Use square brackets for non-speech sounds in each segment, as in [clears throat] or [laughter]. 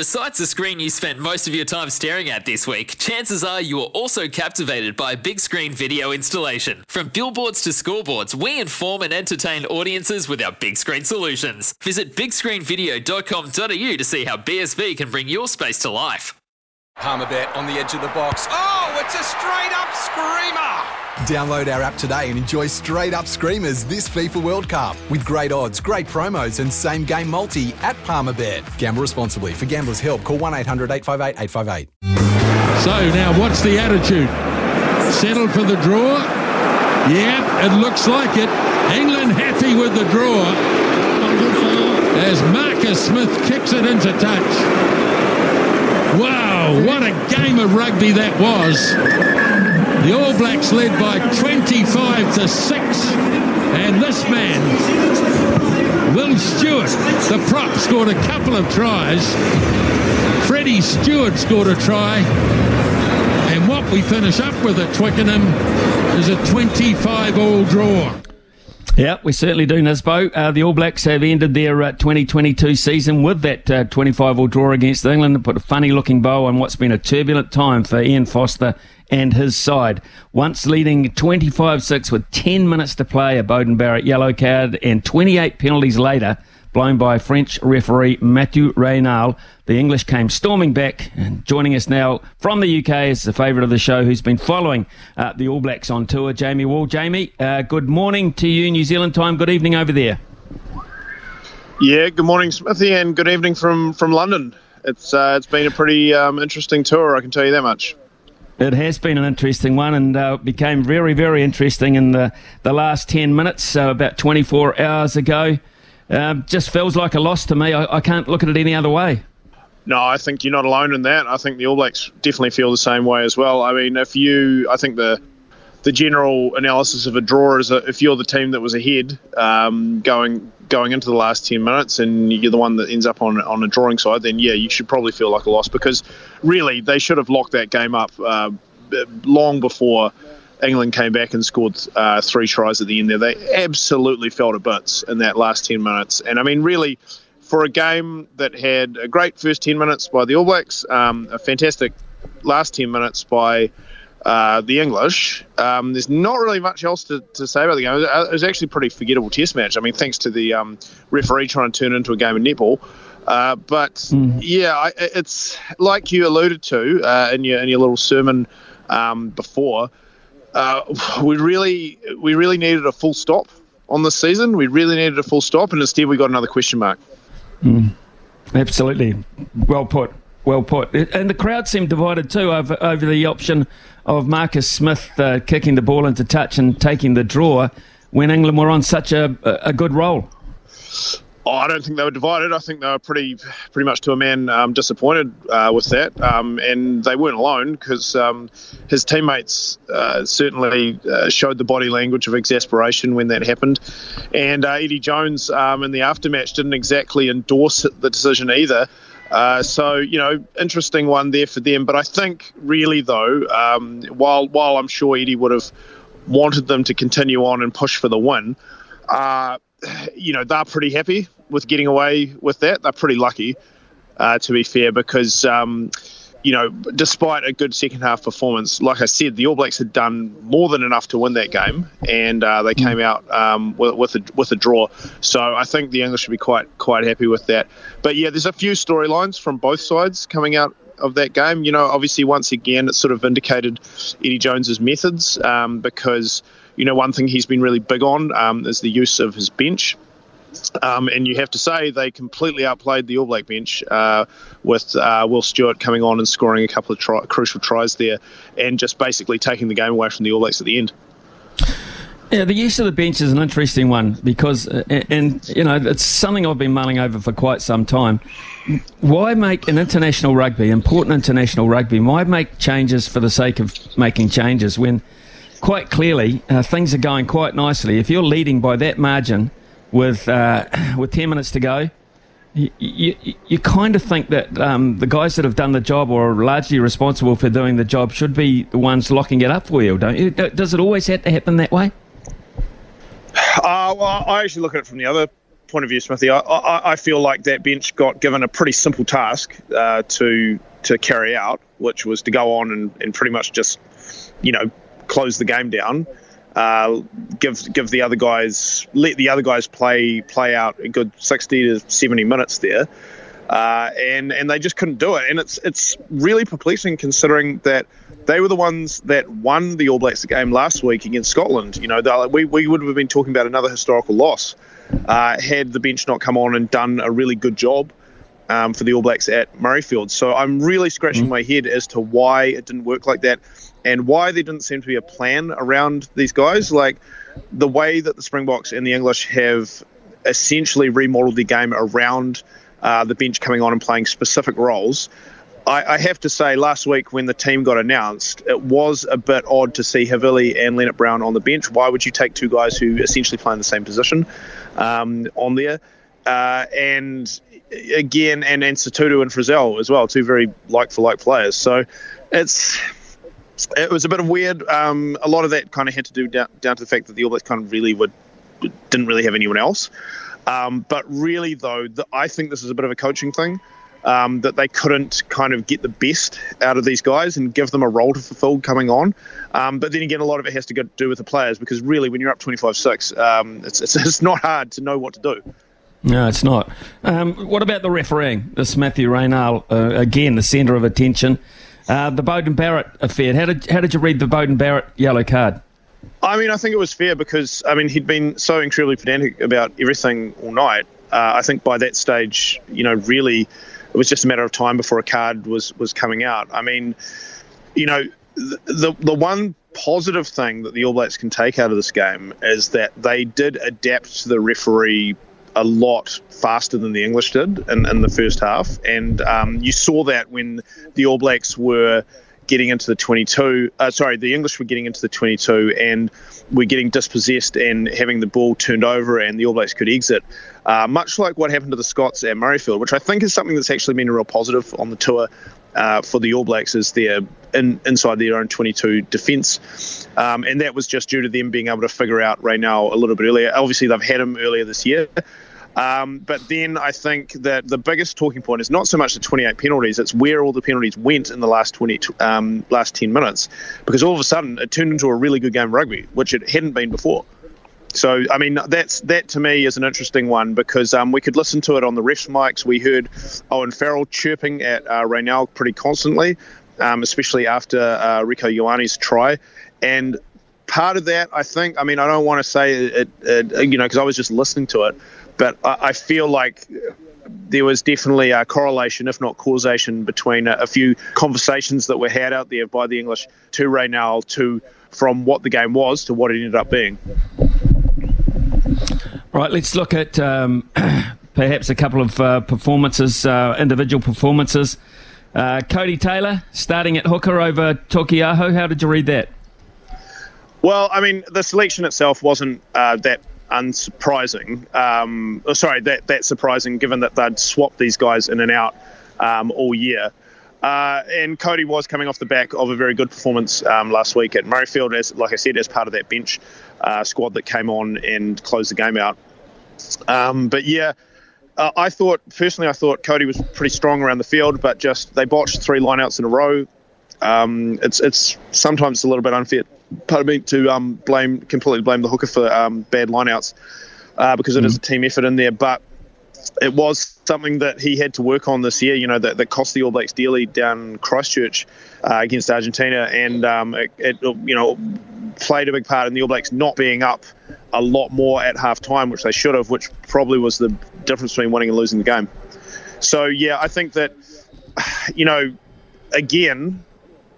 Besides the screen you spent most of your time staring at this week, chances are you are also captivated by a big screen video installation. From billboards to scoreboards, we inform and entertain audiences with our big screen solutions. Visit bigscreenvideo.com.au to see how BSV can bring your space to life. Palmerbet on the edge of the box. Oh, it's a straight up screamer! Download our app today and enjoy straight up screamers this FIFA World Cup with great odds, great promos, and same game multi at Palmerbet. Gamble responsibly. For gamblers' help, call 1 800 858 858. So now, what's the attitude? Settled for the draw? Yeah, it looks like it. England happy with the draw as Marcus Smith kicks it into touch. Wow, what a game of rugby that was. The All Blacks led by 25 to 6. And this man, Will Stuart, the prop, scored a couple of tries. Freddie Steward scored a try. And what we finish up with at Twickenham is a 25 all draw. Yeah, we certainly do, Nisbo. Uh, the All Blacks have ended their uh, 2022 season with that uh, 25 all draw against England and put a funny looking bow on what's been a turbulent time for Ian Foster and his side. Once leading 25 6 with 10 minutes to play, a Beauden Barrett yellow card, and 28 penalties later, blown by French referee Mathieu Raynal. The English came storming back, and joining us now from the UK is the favourite of the show who's been following uh, the All Blacks on tour, Jamie Wall. Jamie, uh, good morning to you, New Zealand time. Good evening over there. Yeah, good morning, Smithy, and good evening from, from London. It's uh, it's been a pretty um, interesting tour, I can tell you that much. It has been an interesting one and uh, became very, very interesting in the, the last 10 minutes, uh, about 24 hours ago. Um, just feels like a loss to me. I, I can't look at it any other way. No, I think you're not alone in that. I think the All Blacks definitely feel the same way as well. I mean, if you, I think the the general analysis of a draw is that if you're the team that was ahead um, going going into the last 10 minutes and you're the one that ends up on on a drawing side, then yeah, you should probably feel like a loss because really they should have locked that game up uh, long before England came back and scored uh, three tries at the end there. They absolutely felt a bits in that last 10 minutes. And I mean, really, for a game that had a great first 10 minutes by the All Blacks, um, a fantastic last 10 minutes by uh, the English. Um, there's not really much else to, to say about the game. It was actually a pretty forgettable test match. I mean, thanks to the um, referee trying to turn it into a game of netball. Uh, but mm. yeah, I, it's like you alluded to uh, in your in your little sermon um, before. Uh, [laughs] we really we really needed a full stop on this season. We really needed a full stop, and instead we got another question mark. Mm. Absolutely, well put. Well put. And the crowd seemed divided too over, over the option of Marcus Smith uh, kicking the ball into touch and taking the draw when England were on such a, a good roll. I don't think they were divided. I think they were pretty, pretty much to a man um, disappointed uh, with that, um, and they weren't alone because um, his teammates uh, certainly uh, showed the body language of exasperation when that happened, and uh, Eddie Jones um, in the aftermatch didn't exactly endorse the decision either. Uh, so you know, interesting one there for them. But I think really though, um, while while I'm sure Eddie would have wanted them to continue on and push for the win, uh, you know they're pretty happy with getting away with that. They're pretty lucky, uh, to be fair, because. Um, you know, despite a good second half performance, like I said, the All Blacks had done more than enough to win that game, and uh, they came out um, with, with, a with a draw. So I think the English should be quite quite happy with that. But yeah, there's a few storylines from both sides coming out of that game. You know, obviously, once again, it sort of vindicated Eddie Jones's methods um, because you know one thing he's been really big on um, is the use of his bench. Um, and you have to say they completely outplayed the All Black bench uh, with uh, Will Stuart coming on and scoring a couple of try- crucial tries there and just basically taking the game away from the All Blacks at the end. Yeah, the use of the bench is an interesting one because, uh, and you know, it's something I've been mulling over for quite some time. Why make an international rugby, important international rugby, why make changes for the sake of making changes when quite clearly uh, things are going quite nicely? If you're leading by that margin with, uh, with 10 minutes to go, you, you, you kind of think that um, the guys that have done the job or are largely responsible for doing the job should be the ones locking it up for you, don't you? Does it always have to happen that way? Uh, well, I actually look at it from the other point of view, Smithy. I, I, I feel like that bench got given a pretty simple task uh, to to carry out, which was to go on and, and pretty much just, you know, close the game down. Uh, give give the other guys let the other guys play play out a good 60 to 70 minutes there, uh, and and they just couldn't do it. And it's it's really perplexing considering that they were the ones that won the All Blacks game last week against Scotland. You know, we, we would have been talking about another historical loss uh, had the bench not come on and done a really good job um, for the All Blacks at Murrayfield. So I'm really scratching mm-hmm. my head as to why it didn't work like that and why there didn't seem to be a plan around these guys. Like the way that the Springboks and the English have essentially remodeled their game around uh, the bench coming on and playing specific roles. I, I, have to say, last week when the team got announced, it was a bit odd to see Havili and Leonard Brown on the bench. Why would you take two guys who essentially play in the same position um, on there? Uh, and again, and, and Sotutu and Frizell as well, two very like for like players. So it's it was a bit of weird. Um, a lot of that kind of had to do down, down to the fact that the All Blacks kind of really would didn't really have anyone else. Um, but really, though, the, I think this is a bit of a coaching thing. Um, that they couldn't kind of get the best out of these guys and give them a role to fulfill coming on. Um, but then again, a lot of it has to do with the players because really, when you're up 25 6, um, it's, it's, [laughs] it's, not hard to know what to do. No, it's not. Um, what about the refereeing? This Matthew Raynal, uh, again, the centre of attention. Uh, the Beauden Barrett affair. How did, how did you read the Beauden Barrett yellow card? I mean, I think it was fair because, I mean, he'd been so incredibly pedantic about everything all night. Uh, I think by that stage, you know, really it was just a matter of time before a card was was coming out. I mean, you know, the the, the one positive thing that the All Blacks can take out of this game is that they did adapt to the referee a lot faster than the English did in, in the first half, and um, you saw that when the All Blacks were getting into the 22. Uh, sorry, the English were getting into the 22 and we're getting dispossessed and having the ball turned over, and the All Blacks could exit. Uh, much like what happened to the Scots at Murrayfield, which I think is something that's actually been a real positive on the tour uh, for the All Blacks, is their in, inside their own 22 defence, um, and that was just due to them being able to figure out Raynal a little bit earlier. Obviously, they've had him earlier this year. Um, but then I think that the biggest talking point is not so much the 28 penalties; it's where all the penalties went in the last 20, um, last 10 minutes, because all of a sudden it turned into a really good game of rugby, which it hadn't been before. So I mean that's that to me is an interesting one because um, we could listen to it on the refs mics. We heard Owen Farrell chirping at uh, pretty constantly, um, especially after uh, Rieko Ioane's try, and part of that I think I mean I don't want to say it, it you know because I was just listening to it, but I, I feel like there was definitely a correlation, if not causation, between a, a, few conversations that were had out there by the English to Raynal to from what the game was to what it ended up being. Right, let's look at um, [clears throat] perhaps a couple of uh, performances, uh, individual performances. Uh, Codie Taylor starting at hooker over Taukei'aho. How did you read that? Well, I mean, the selection itself wasn't uh, that unsurprising. Um, oh, sorry, that that surprising given that they'd swapped these guys in and out um, all year. Uh, and Codie was coming off the back of a very good performance um, last week at Murrayfield, as like I said, as part of that bench uh, squad that came on and closed the game out. Um, but yeah, uh, I thought personally, I thought Codie was pretty strong around the field, but just they botched three lineouts in a row. Um, it's it's sometimes a little bit unfair, pardon me, to um, blame completely blame the hooker for um, bad lineouts uh, because it mm. is a team effort in there, but it was something that he had to work on this year. You know that, that cost the All Blacks dearly down Christchurch uh, against Argentina, and um, it, it, you know played a big part in the All Blacks not being up a lot more at half time, which they should have, which probably was the difference between winning and losing the game. So yeah, I think that [sighs] you know again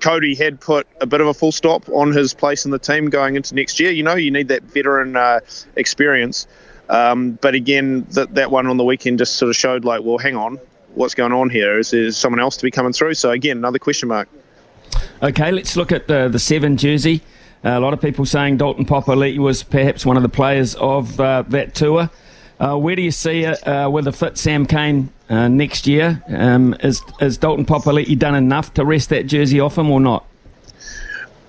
Codie had put a bit of a full stop on his place in the team going into next year. You know, you need that veteran uh, experience. Um, but again, that that one on the weekend just sort of showed like, well, hang on, what's going on here? Is there someone else to be coming through? So again, another question mark. Okay, let's look at the the seven jersey. Uh, a lot of people saying Dalton Papali'i was perhaps one of the players of uh, that tour. Uh, where do you see it uh, with a fit Sam Cane uh, next year? Um, is, is Dalton Papali'i done enough to wrest that jersey off him or not?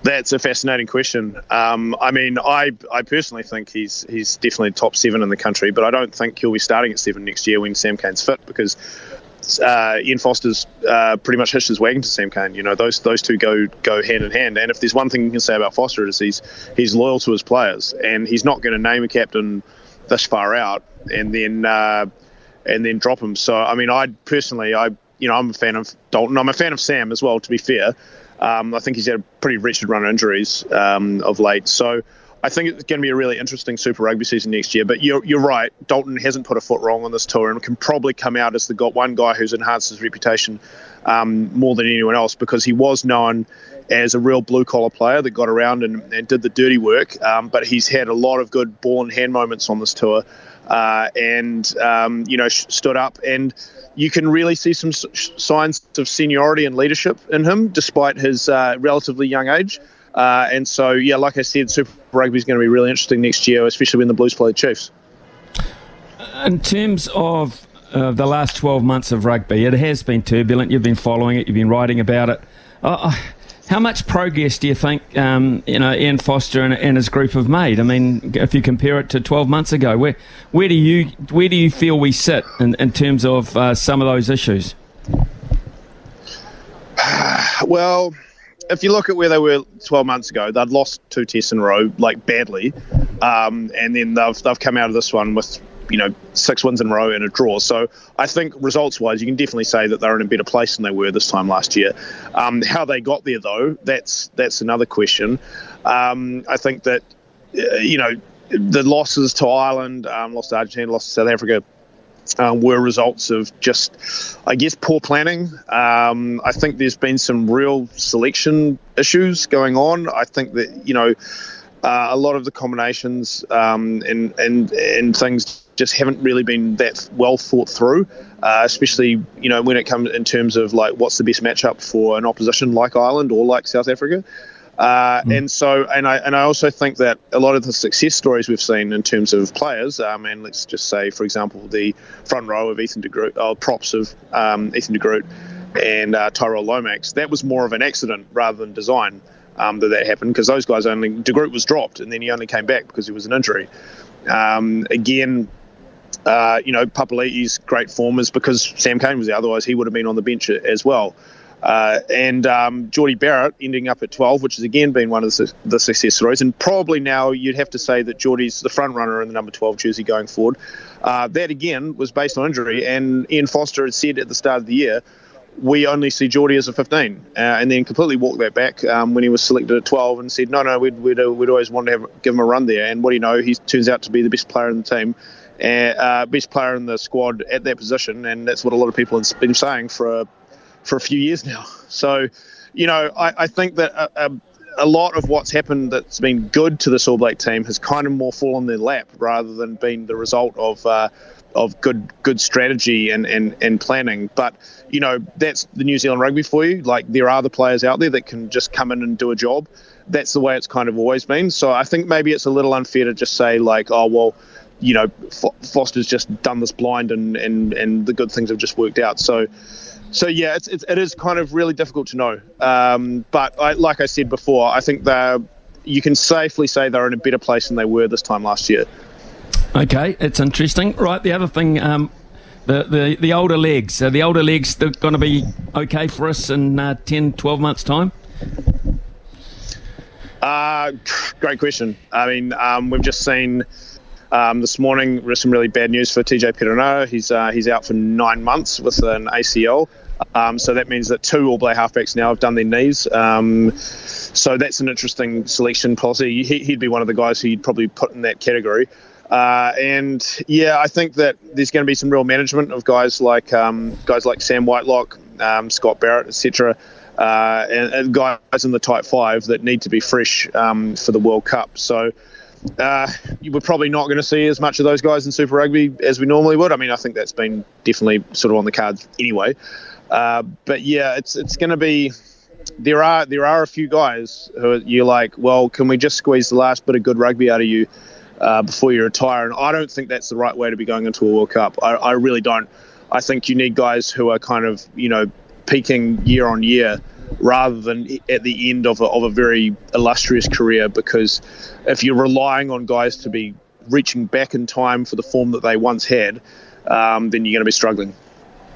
That's a fascinating question. Um, I mean, I I personally think he's he's definitely top seven in the country, but I don't think he'll be starting at seven next year when Sam Cane's fit because uh, Ian Foster's uh, pretty much hitched his wagon to Sam Cane. You know, those those two go go hand in hand. And if there's one thing you can say about Foster is he's he's loyal to his players, and he's not going to name a captain this far out and then uh, and then drop him. So I mean, I personally, I you know, I'm a fan of Dalton. I'm a fan of Sam as well. To be fair, um, I think he's had a pretty wretched run of injuries um, of late. So I think it's going to be a really interesting Super Rugby season next year. But you're, you're right. Dalton hasn't put a foot wrong on this tour and can probably come out as the got one guy who's enhanced his reputation um, more than anyone else because he was known as a real blue collar player that got around and, and did the dirty work. Um, but he's had a lot of good ball and hand moments on this tour. Uh, and um, you know stood up and you can really see some signs of seniority and leadership in him despite his uh, relatively young age uh, and so, yeah, like I said, Super Rugby is going to be really interesting next year, especially when the Blues play the Chiefs. In terms of uh, the last 12 months of rugby, it has been turbulent. You've been following it, you've been writing about it. How much progress do you think um, you know Ian Foster and, and, his group have made? I mean, if you compare it to 12 months ago, where where do you where do you feel we sit in, in terms of uh, some of those issues? [sighs] well if you look at where they were 12 months ago, they'd lost two tests in a row, like badly, um, and then they've they've come out of this one with you know six wins in a row and a draw. So I think results-wise, you can definitely say that they're in a better place than they were this time last year. Um, how they got there, though, that's that's another question. Um, I think that uh, you know the losses to Ireland, um, lost to Argentina, lost to South Africa um, were results of just, I guess, poor planning. Um, I think there's been some real selection issues going on. I think that you know uh, a lot of the combinations um, and and and things just haven't really been that well thought through, uh, especially you know when it comes in terms of like what's the best matchup for an opposition like Ireland or like South Africa. Uh, mm. And so, and I and I also think that a lot of the success stories we've seen in terms of players, um, and let's just say, for example, the front row of Ethan de Groot, uh, props of um, Ethan de Groot and uh, Tyrell Lomax, that was more of an accident rather than design um, that that happened because those guys only de Groot was dropped and then he only came back because it was an injury. Um, again, uh, you know, Papali'i's great form is because Sam Cane was there. Otherwise, he would have been on the bench as well. Uh, and um, Jordie Barrett ending up at 12, which has again been one of the, the, success stories. And probably now you'd have to say that Jordie's the front runner in the number 12 jersey going forward. Uh, that again was based on injury, and Ian Foster had said at the start of the year, we only see Jordie as a 15, uh, and then completely walked that back um, when he was selected at 12 and said, no, no, we'd, we'd, uh, we'd always want to have, give him a run there. And what do you know, he turns out to be the best player in the team. Uh, best player in the squad at that position, and that's what a lot of people have been saying for a for a few years now. [laughs] So, you know, I, I think that a, a, a, lot of what's happened that's been good to this All Black team has kind of more fallen their lap rather than being the result of. Of good good strategy and, and, and planning. But, you know, that's the New Zealand rugby for you. Like, there are the players out there that can just come in and do a job. That's the way it's kind of always been. So I think maybe it's a little unfair to just say, like, oh, well, you know, Foster's just done this blind and, and, and the good things have just worked out. So, so yeah, it's, it's it is kind of really difficult to know. Um, but I, like I said before, I think they you can safely say they're in a better place than they were this time last year. Okay, it's interesting. Right, the other thing, um, the, the the older legs, are the older legs they're going to be okay for us in uh, 10, 12 months' time? Uh, great question. I mean, um, we've just seen um, this morning some really bad news for TJ Perenara. He's uh, he's out for nine months with an ACL. Um, so that means that two All Black halfbacks now have done their knees. Um, so that's an interesting selection policy. He, would be one of the guys who you'd probably put in that category. Uh, and yeah, I think that there's going to be some real management of guys like um, guys like Sam Whitelock, um, Scott Barrett, etc. uh, and, and, guys in the tight five that need to be fresh um, for the World Cup. So. Uh, we're probably not going to see as much of those guys in Super Rugby as we normally would. I mean, I think that's been definitely sort of on the cards anyway. Uh, but yeah, it's it's going to be there are there are a few guys who you're like, well, can we just squeeze the last bit of good rugby out of you uh, before you retire? And I don't think that's the right way to be going into a World Cup. I, I really don't. I think you need guys who are kind of you know peaking year on year rather than at the end of a, of a very illustrious career because if you're relying on guys to be reaching back in time for the form that they once had, um, then you're going to be struggling.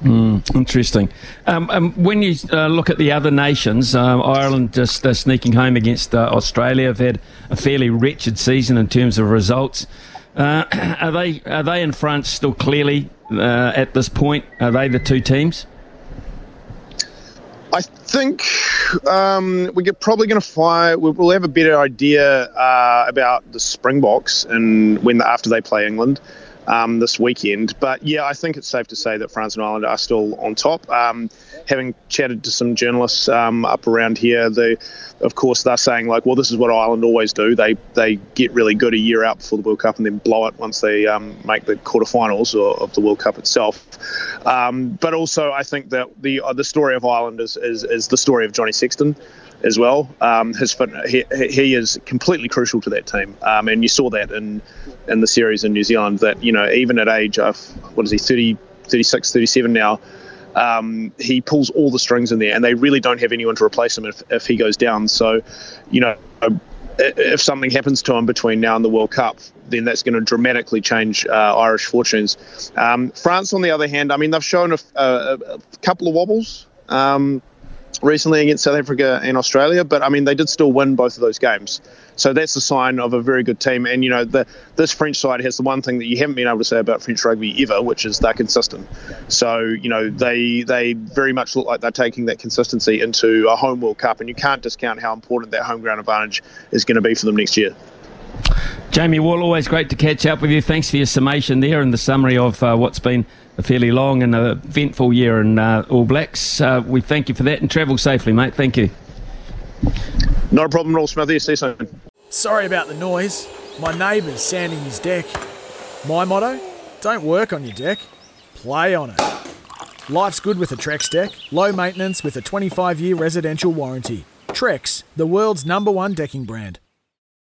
Mm, interesting. Um, um, when you uh, look at the other nations, uh, Ireland just uh, sneaking home against uh, Australia have had a fairly wretched season in terms of results. Uh, [clears throat] are they are they in France still clearly uh, at this point? Are they the two teams? I think um, we're probably going to find we'll have a better idea about the Springboks and when after they play England um, this weekend. But yeah, I think it's safe to say that France and Ireland are still on top. Um, having chatted to some journalists um, up around here, they, of course, they're saying like, well, this is what Ireland always do. They they get really good a year out before the World Cup and then blow it once they um, make the quarterfinals or, of the World Cup itself. Um, but also, I think that the uh, the story of Ireland is, is, is the story of Johnny Sexton as well. Um, his fit, he, he is completely crucial to that team, um, and you saw that in in the series in New Zealand. That you know, even at age of what is he, 30, 36, 37 now. Um, he pulls all the strings in there, and they really don't have anyone to replace him if, if he goes down. So, you know, if something happens to him between now and the World Cup, then that's going to dramatically change uh, Irish fortunes. Um, France, on the other hand, I mean, they've shown a, a, a couple of wobbles. Um, recently against South Africa and Australia, but I mean they did still win both of those games. So that's a sign of a very good team. And you know, the, this French side has the one thing that you haven't been able to say about French rugby ever, which is they're consistent. So you know, they they very much look like they're taking that consistency into a home World Cup, and you can't discount how important that home ground advantage is going to be for them next year. Jamie Wall, always great to catch up with you. Thanks for your summation there and the summary of uh, what's been a fairly long and eventful year in uh, All Blacks. Uh, we thank you for that and travel safely, mate. Thank you. Not a problem at all, Smithy. See you soon. Sorry about the noise. My neighbour's sanding his deck. My motto don't work on your deck, play on it. Life's good with a Trex deck, low maintenance with a 25 year residential warranty. Trex, the world's number one decking brand.